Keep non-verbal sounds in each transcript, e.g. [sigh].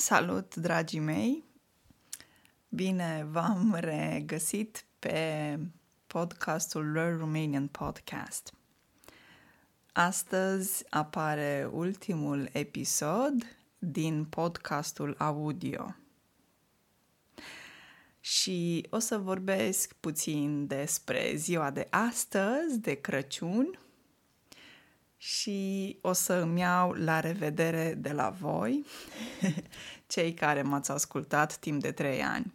Salut, dragii mei! Bine v-am regăsit pe podcastul Learn Romanian Podcast. Astăzi apare ultimul episod din podcastul audio. Și o să vorbesc puțin despre ziua de astăzi, de Crăciun, și o să îmi iau la revedere de la voi, [laughs] cei care m-ați ascultat timp de trei ani.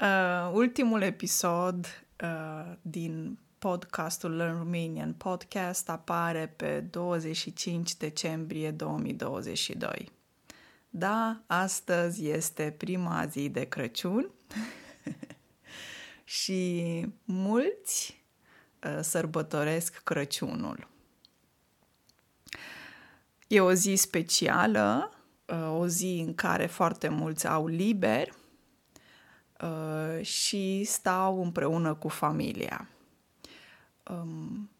Uh, ultimul episod uh, din podcastul Learn Romanian Podcast apare pe 25 decembrie 2022. Da, astăzi este prima zi de Crăciun [laughs] și mulți Uh, sărbătoresc Crăciunul. E o zi specială, uh, o zi în care foarte mulți au liber uh, și stau împreună cu familia. Um,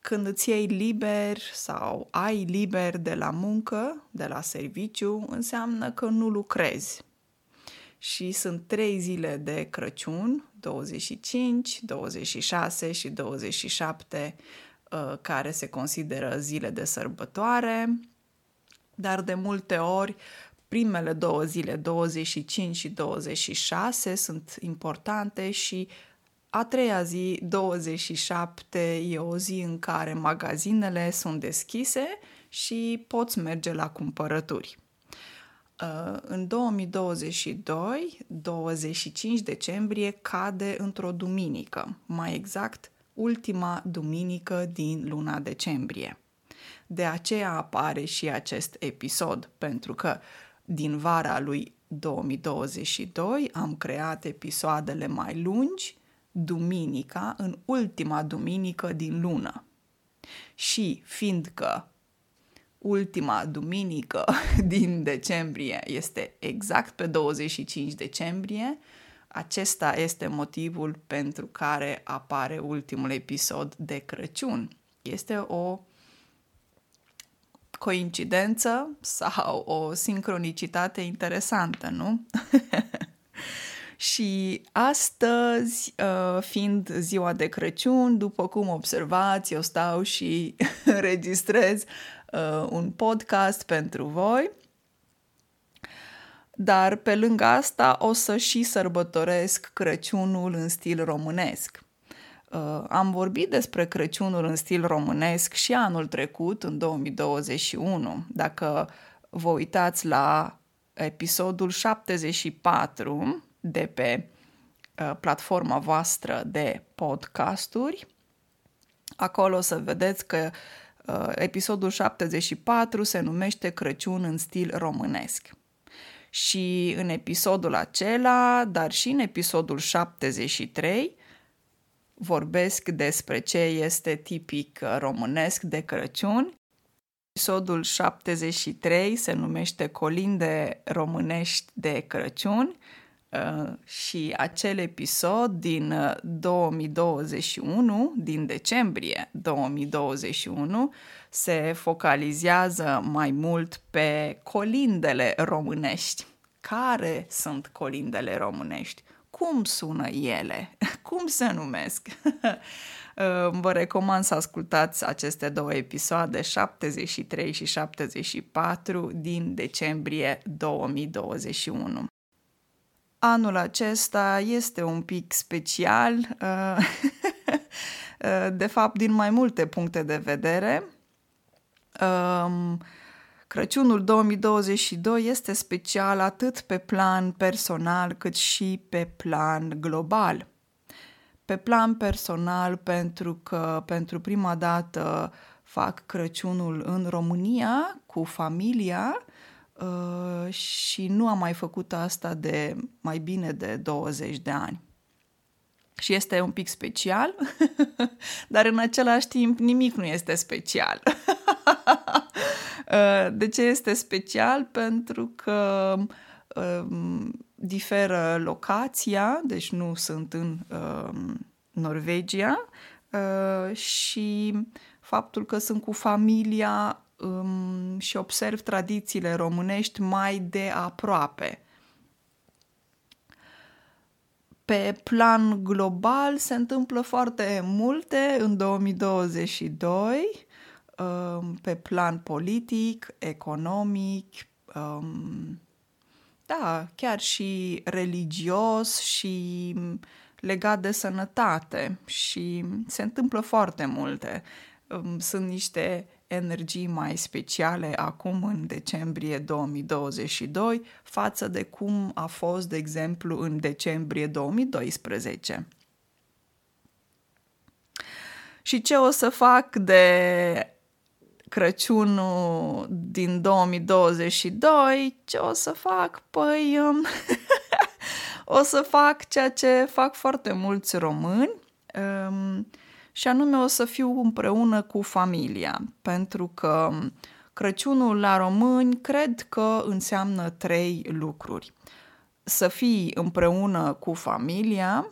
când îți iei liber sau ai liber de la muncă, de la serviciu, înseamnă că nu lucrezi și sunt trei zile de Crăciun, 25, 26 și 27, uh, care se consideră zile de sărbătoare, dar de multe ori primele două zile, 25 și 26, sunt importante și a treia zi, 27, e o zi în care magazinele sunt deschise și poți merge la cumpărături. Uh, în 2022, 25 decembrie, cade într-o duminică, mai exact ultima duminică din luna decembrie. De aceea apare și acest episod, pentru că din vara lui 2022 am creat episoadele mai lungi, duminica, în ultima duminică din lună. Și fiindcă ultima duminică [laughs] din decembrie este exact pe 25 decembrie. Acesta este motivul pentru care apare ultimul episod de Crăciun. Este o coincidență sau o sincronicitate interesantă, nu? [laughs] Și astăzi, uh, fiind ziua de Crăciun, după cum observați, eu stau și [laughs] înregistrez uh, un podcast pentru voi. Dar pe lângă asta o să și sărbătoresc Crăciunul în stil românesc. Uh, am vorbit despre Crăciunul în stil românesc și anul trecut, în 2021. Dacă vă uitați la episodul 74 de pe uh, platforma voastră de podcasturi, acolo o să vedeți că Uh, episodul 74 se numește Crăciun în stil românesc. Și în episodul acela, dar și în episodul 73, vorbesc despre ce este tipic românesc de Crăciun. Episodul 73 se numește Colinde românești de Crăciun Uh, și acel episod din 2021, uh, din decembrie 2021, se focalizează mai mult pe colindele românești. Care sunt colindele românești? Cum sună ele? [laughs] Cum se numesc? [laughs] Uh, vă recomand să ascultați aceste două episoade, 73 și 74, din decembrie 2021 anul acesta este un pic special, uh, [laughs] uh, de fapt din mai multe puncte de vedere. Um, Crăciunul 2022 este special atât pe plan personal cât și pe plan global. Pe plan personal pentru că pentru prima dată fac Crăciunul în România cu familia Uh, și nu am mai făcut asta de mai bine de 20 de ani. Și este un pic special, [laughs] dar în același timp nimic nu este special. [laughs] Uh, de ce este special? Pentru că um, diferă locația, deci nu sunt în um, Norvegia uh, și faptul că sunt cu familia um, și observ tradițiile românești mai de aproape. Pe plan global se întâmplă foarte multe în 2022, um, pe plan politic, economic, um, da, chiar și religios și legat de sănătate și se întâmplă foarte multe. Um, sunt niște energii mai speciale acum în decembrie 2022 față de cum a fost, de exemplu, în decembrie 2012. Și ce o să fac de Crăciunul din 2022, ce o să fac? Păi um, [laughs] o să fac ceea ce fac foarte mulți români, um, și anume o să fiu împreună cu familia, pentru că Crăciunul la români cred că înseamnă trei lucruri. Să fii împreună cu familia,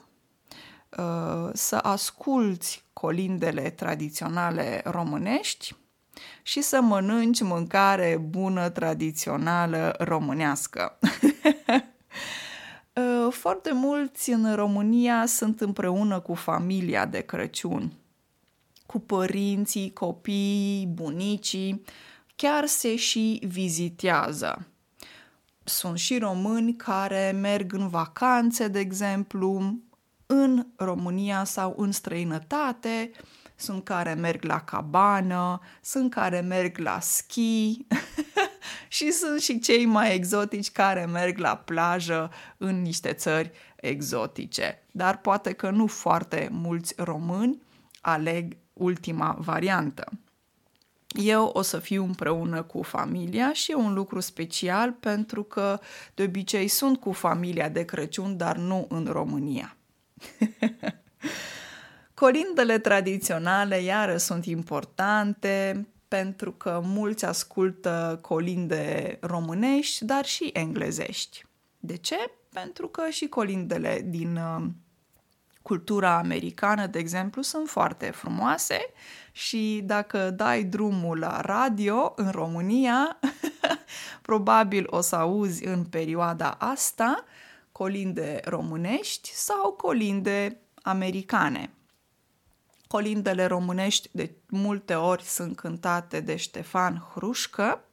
uh, să asculți colindele tradiționale românești și să mănânci mâncare bună tradițională românească. [laughs] Uh, foarte mulți în România sunt împreună cu familia de Crăciun, cu părinții, copiii, bunicii, chiar se și vizitează. Sunt și români care merg în vacanțe, de exemplu, în România sau în străinătate, sunt care merg la cabană, sunt care merg la schi [laughs] și sunt și cei mai exotici care merg la plajă în niște țări exotice. Dar poate că nu foarte mulți români aleg ultima variantă. Eu o să fiu împreună cu familia și e un lucru special pentru că de obicei sunt cu familia de Crăciun, dar nu în România. [laughs] Colindele tradiționale, iară, sunt importante pentru că mulți ascultă colinde românești, dar și englezești. De ce? Pentru că și colindele din uh, cultura americană, de exemplu, sunt foarte frumoase și dacă dai drumul la radio în România, [laughs] probabil o să auzi în perioada asta colinde românești sau colinde americane. Colindele românești de multe ori sunt cântate de Ștefan Hrușcă,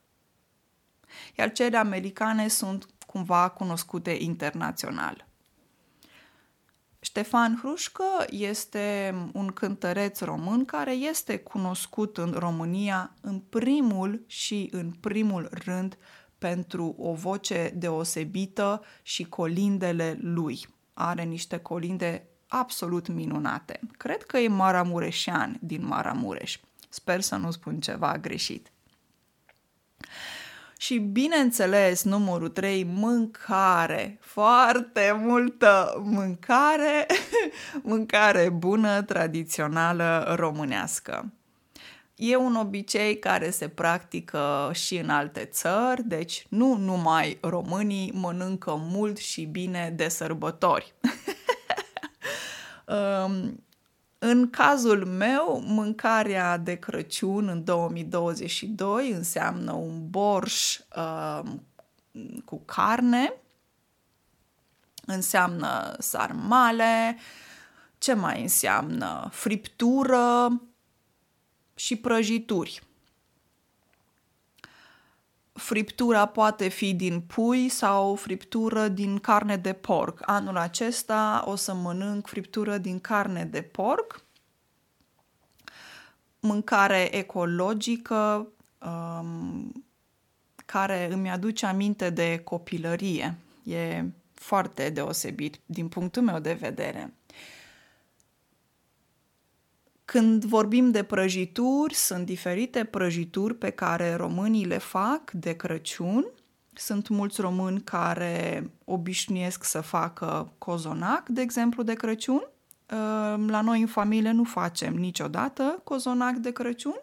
iar cele americane sunt cumva cunoscute internațional. Ștefan Hrușcă este un cântăreț român care este cunoscut în România în primul și în primul rând pentru o voce deosebită și colindele lui. Are niște colinde absolut minunate. Cred că e Maramureșean din Maramureș. Sper să nu spun ceva greșit. Și bineînțeles, numărul 3, mâncare. Foarte multă mâncare, [laughs] mâncare bună, tradițională, românească. E un obicei care se practică și în alte țări, deci nu numai românii mănâncă mult și bine de sărbători. [laughs] Um, în cazul meu, mâncarea de Crăciun în 2022 înseamnă un borș uh, cu carne, înseamnă sarmale, ce mai înseamnă friptură și prăjituri. Friptura poate fi din pui sau friptură din carne de porc. Anul acesta o să mănânc friptură din carne de porc, mâncare ecologică um, care îmi aduce aminte de copilărie. E foarte deosebit din punctul meu de vedere. Când vorbim de prăjituri, sunt diferite prăjituri pe care românii le fac de Crăciun. Sunt mulți români care obișnuiesc să facă cozonac, de exemplu, de Crăciun. Ehm, la noi în familie nu facem niciodată cozonac de Crăciun,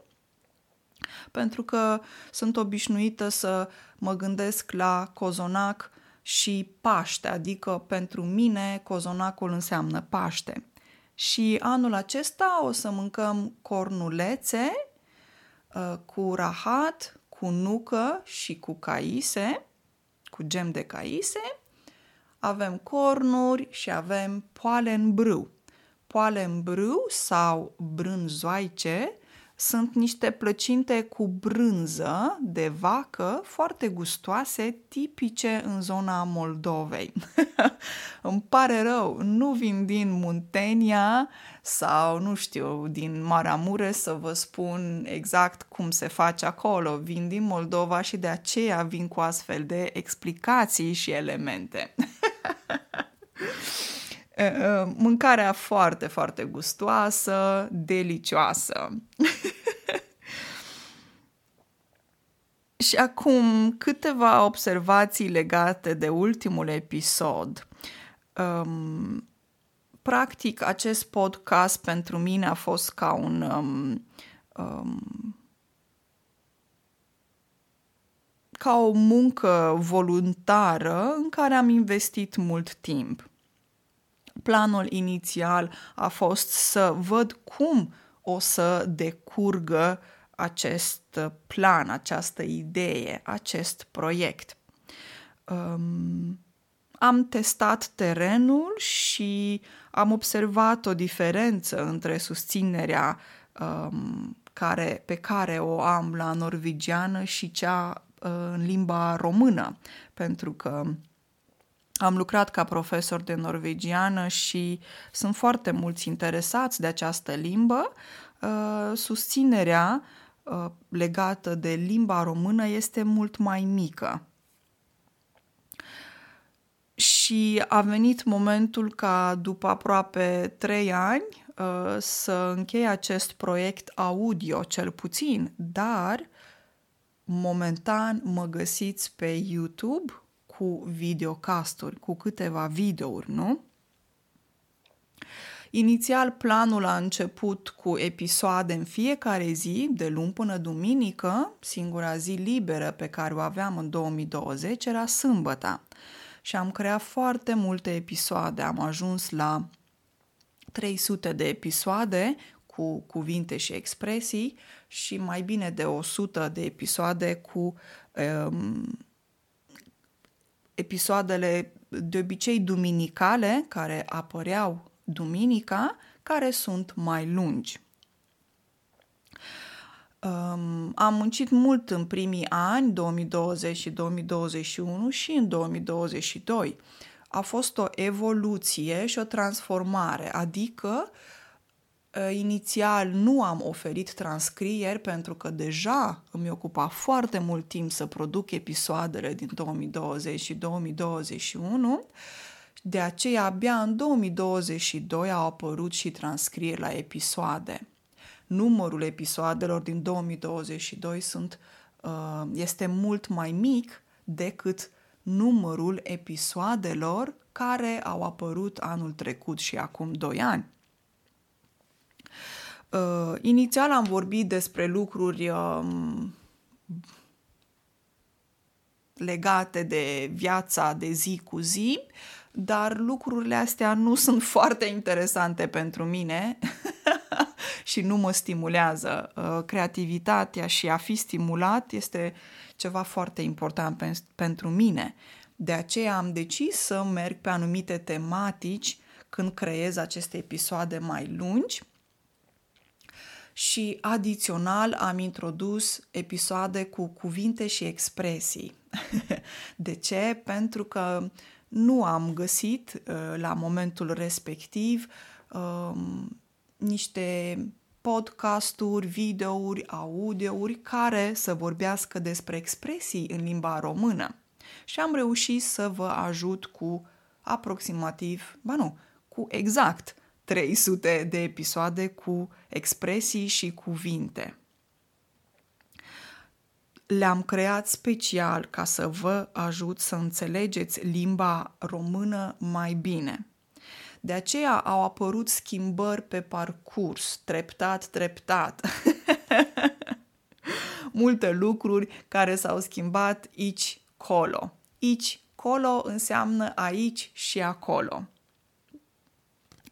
pentru că sunt obișnuită să mă gândesc la cozonac și Paște, adică pentru mine cozonacul înseamnă Paște. Și anul acesta o să mâncăm cornulețe uh, cu rahat, cu nucă și cu caise, cu gem de caise. Avem cornuri și avem poale în brâu. Poale în brâu sau brânzoaice sunt niște plăcinte cu brânză de vacă foarte gustoase, tipice în zona Moldovei. [laughs] Îmi pare rău, nu vin din Muntenia sau, nu știu, din Maramure să vă spun exact cum se face acolo. Vin din Moldova și de aceea vin cu astfel de explicații și elemente. [laughs] Mâncarea foarte, foarte gustoasă, delicioasă. [laughs] Și acum câteva observații legate de ultimul episod. Um, practic, acest podcast pentru mine a fost ca un um, um, ca o muncă voluntară în care am investit mult timp. Planul inițial a fost să văd cum o să decurgă acest plan, această idee, acest proiect. Um, am testat terenul și am observat o diferență între susținerea um, care, pe care o am la norvegiană și cea uh, în limba română, pentru că am lucrat ca profesor de norvegiană și sunt foarte mulți interesați de această limbă. Uh, susținerea uh, legată de limba română este mult mai mică. Și a venit momentul ca după aproape trei ani uh, să închei acest proiect audio, cel puțin, dar momentan mă găsiți pe YouTube cu videocasturi, cu câteva videouri, nu? Inițial, planul a început cu episoade în fiecare zi, de luni până duminică. Singura zi liberă pe care o aveam în 2020 era sâmbăta. Și am creat foarte multe episoade. Am ajuns la 300 de episoade cu cuvinte și expresii și mai bine de 100 de episoade cu um, episoadele de obicei duminicale, care apăreau duminica, care sunt mai lungi. Um, am muncit mult în primii ani, 2020 și 2021 și în 2022. A fost o evoluție și o transformare, adică uh, Uh, inițial nu am oferit transcrieri pentru că deja îmi ocupa foarte mult timp să produc episoadele din 2020 și 2021. De aceea, abia în 2022 au apărut și transcrieri la episoade. Numărul episoadelor din 2022 sunt, uh, este mult mai mic decât numărul episoadelor care au apărut anul trecut și acum 2 ani. Uh, inițial am vorbit despre lucruri uh, legate de viața de zi cu zi, dar lucrurile astea nu sunt [laughs] foarte interesante pentru mine [laughs] și nu mă stimulează. Uh, creativitatea și a fi stimulat este ceva foarte important pen- pentru mine. De aceea am decis să merg pe anumite tematici când creez aceste episoade mai lungi și adițional am introdus episoade cu cuvinte și expresii. [laughs] De ce? Pentru că nu am găsit uh, la momentul respectiv um, niște podcasturi, videouri, audiouri care să vorbească despre expresii în limba română. Și am reușit să vă ajut cu aproximativ, ba nu, cu exact 300 de episoade cu expresii și cuvinte. Le-am creat special ca să vă ajut să înțelegeți limba română mai bine. De aceea au apărut schimbări pe parcurs, treptat, treptat. [laughs] Multe lucruri care s-au schimbat aici, colo. Aici, colo înseamnă aici și acolo.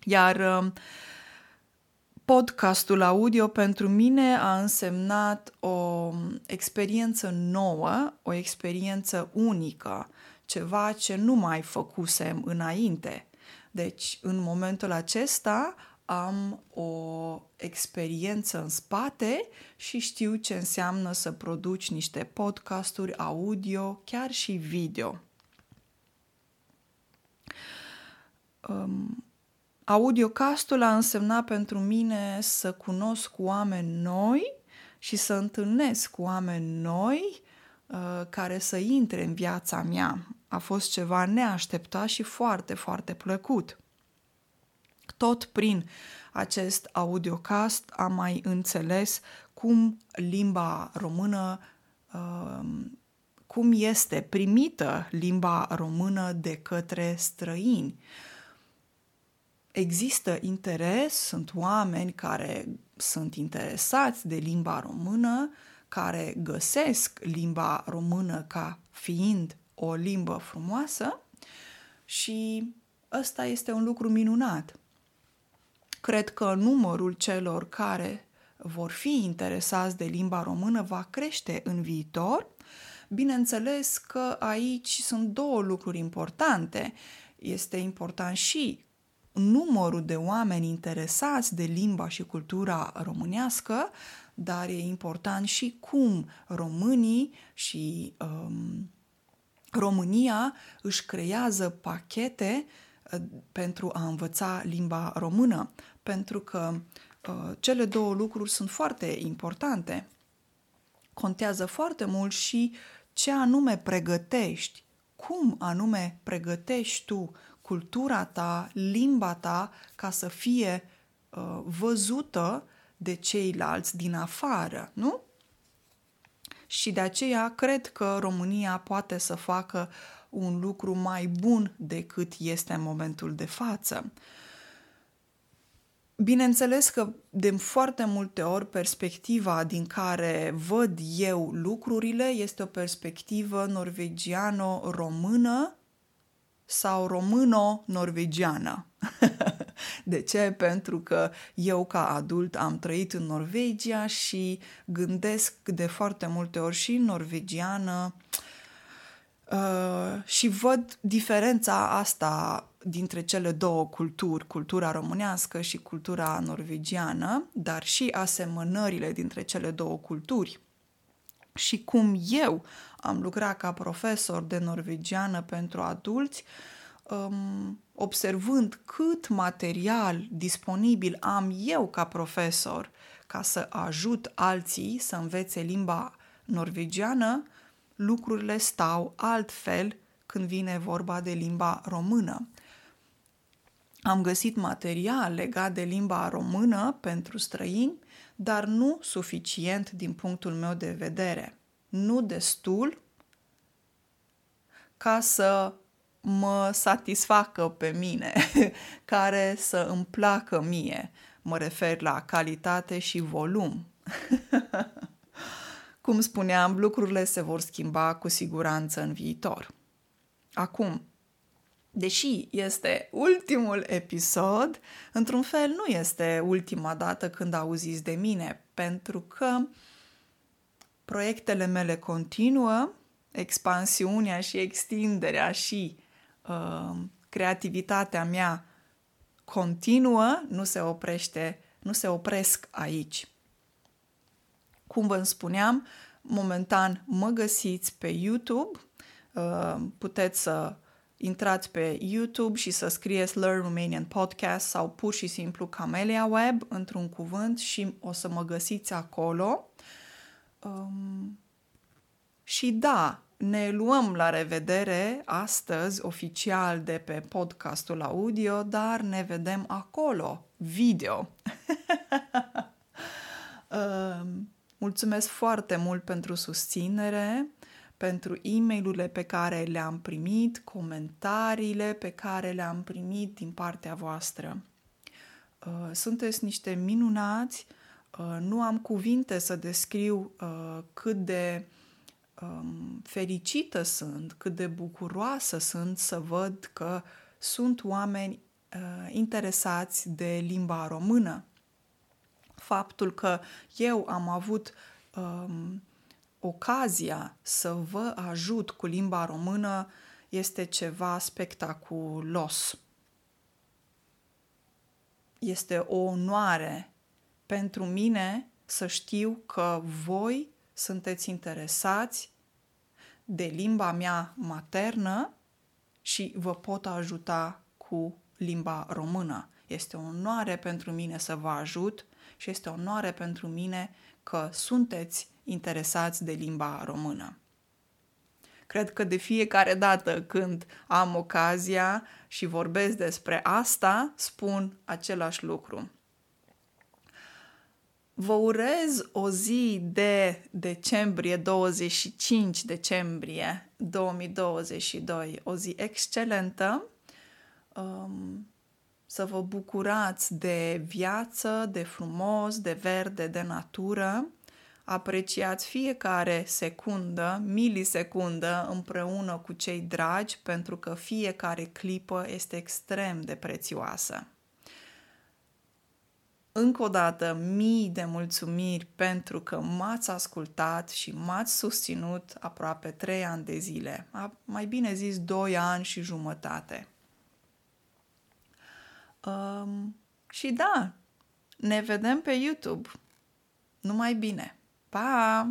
Iar uh, podcastul audio pentru mine a însemnat o experiență nouă, o experiență unică, ceva ce nu mai făcusem înainte. Deci, în momentul acesta, am o experiență în spate și știu ce înseamnă să produci niște podcasturi audio, chiar și video. Um, Audiocastul a însemnat pentru mine să cunosc oameni noi și să întâlnesc oameni noi uh, care să intre în viața mea. A fost ceva neașteptat și foarte, foarte plăcut. Tot prin acest audiocast am mai înțeles cum limba română, uh, cum este primită limba română de către străini există interes, sunt oameni care sunt interesați de limba română, care găsesc limba română ca fiind o limbă frumoasă și ăsta este un lucru minunat. Cred că numărul celor care vor fi interesați de limba română va crește în viitor. Bineînțeles că aici sunt două lucruri importante. Este important și numărul de oameni interesați de limba și cultura românească, dar e important și cum românii și um, România își creează pachete uh, pentru a învăța limba română, pentru că uh, cele două lucruri sunt foarte importante. Contează foarte mult și ce anume pregătești, cum anume pregătești tu cultura ta, limba ta, ca să fie uh, văzută de ceilalți din afară, nu? Și de aceea cred că România poate să facă un lucru mai bun decât este în momentul de față. Bineînțeles că de foarte multe ori perspectiva din care văd eu lucrurile este o perspectivă norvegiano-română sau româno-norvegiană. [laughs] de ce? Pentru că eu ca adult am trăit în Norvegia și gândesc de foarte multe ori și norvegiană uh, și văd diferența asta dintre cele două culturi, cultura românească și cultura norvegiană, dar și asemănările dintre cele două culturi și cum eu am lucrat ca profesor de norvegiană pentru adulți, um, observând cât material disponibil am eu ca profesor ca să ajut alții să învețe limba norvegiană, lucrurile stau altfel când vine vorba de limba română. Am găsit material legat de limba română pentru străini dar nu suficient din punctul meu de vedere. Nu destul ca să mă satisfacă pe mine, [laughs] care să îmi placă mie. Mă refer la calitate și volum. [laughs] Cum spuneam, lucrurile se vor schimba cu siguranță în viitor. Acum, Deși este ultimul episod, într-un fel nu este ultima dată când auziți de mine, pentru că proiectele mele continuă, expansiunea și extinderea și uh, creativitatea mea continuă, nu se oprește, nu se opresc aici. Cum vă spuneam, momentan mă găsiți pe YouTube, uh, puteți să intrați pe YouTube și să scrieți Learn Romanian Podcast sau pur și simplu Camelia Web într-un cuvânt și o să mă găsiți acolo. Um, și da, ne luăm la revedere astăzi oficial de pe podcastul audio, dar ne vedem acolo, video. [laughs] um, mulțumesc foarte mult pentru susținere pentru e mail pe care le-am primit, comentariile pe care le-am primit din partea voastră. Uh, sunteți niște minunați, uh, nu am cuvinte să descriu uh, cât de um, fericită sunt, cât de bucuroasă sunt să văd că sunt oameni interesați de limba română. faptul că eu am avut um, ocazia să vă ajut cu limba română este ceva spectaculos. Este o onoare pentru mine să știu că voi sunteți interesați de limba mea maternă și vă pot ajuta cu limba română. Este o onoare pentru mine să vă ajut și este o onoare pentru mine că sunteți interesați de limba română. Cred că de fiecare dată când am ocazia și vorbesc despre asta, spun același lucru. Vă urez o zi de decembrie, 25 decembrie 2022, o zi excelentă, um, să vă bucurați de viață, de frumos, de verde, de natură, apreciați fiecare secundă, milisecundă împreună cu cei dragi, pentru că fiecare clipă este extrem de prețioasă. Încă o dată, mii de mulțumiri pentru că m-ați ascultat și m-ați susținut aproape trei ani de zile, mai bine zis doi ani și jumătate. Um, și da, ne vedem pe YouTube. Numai bine! Pa!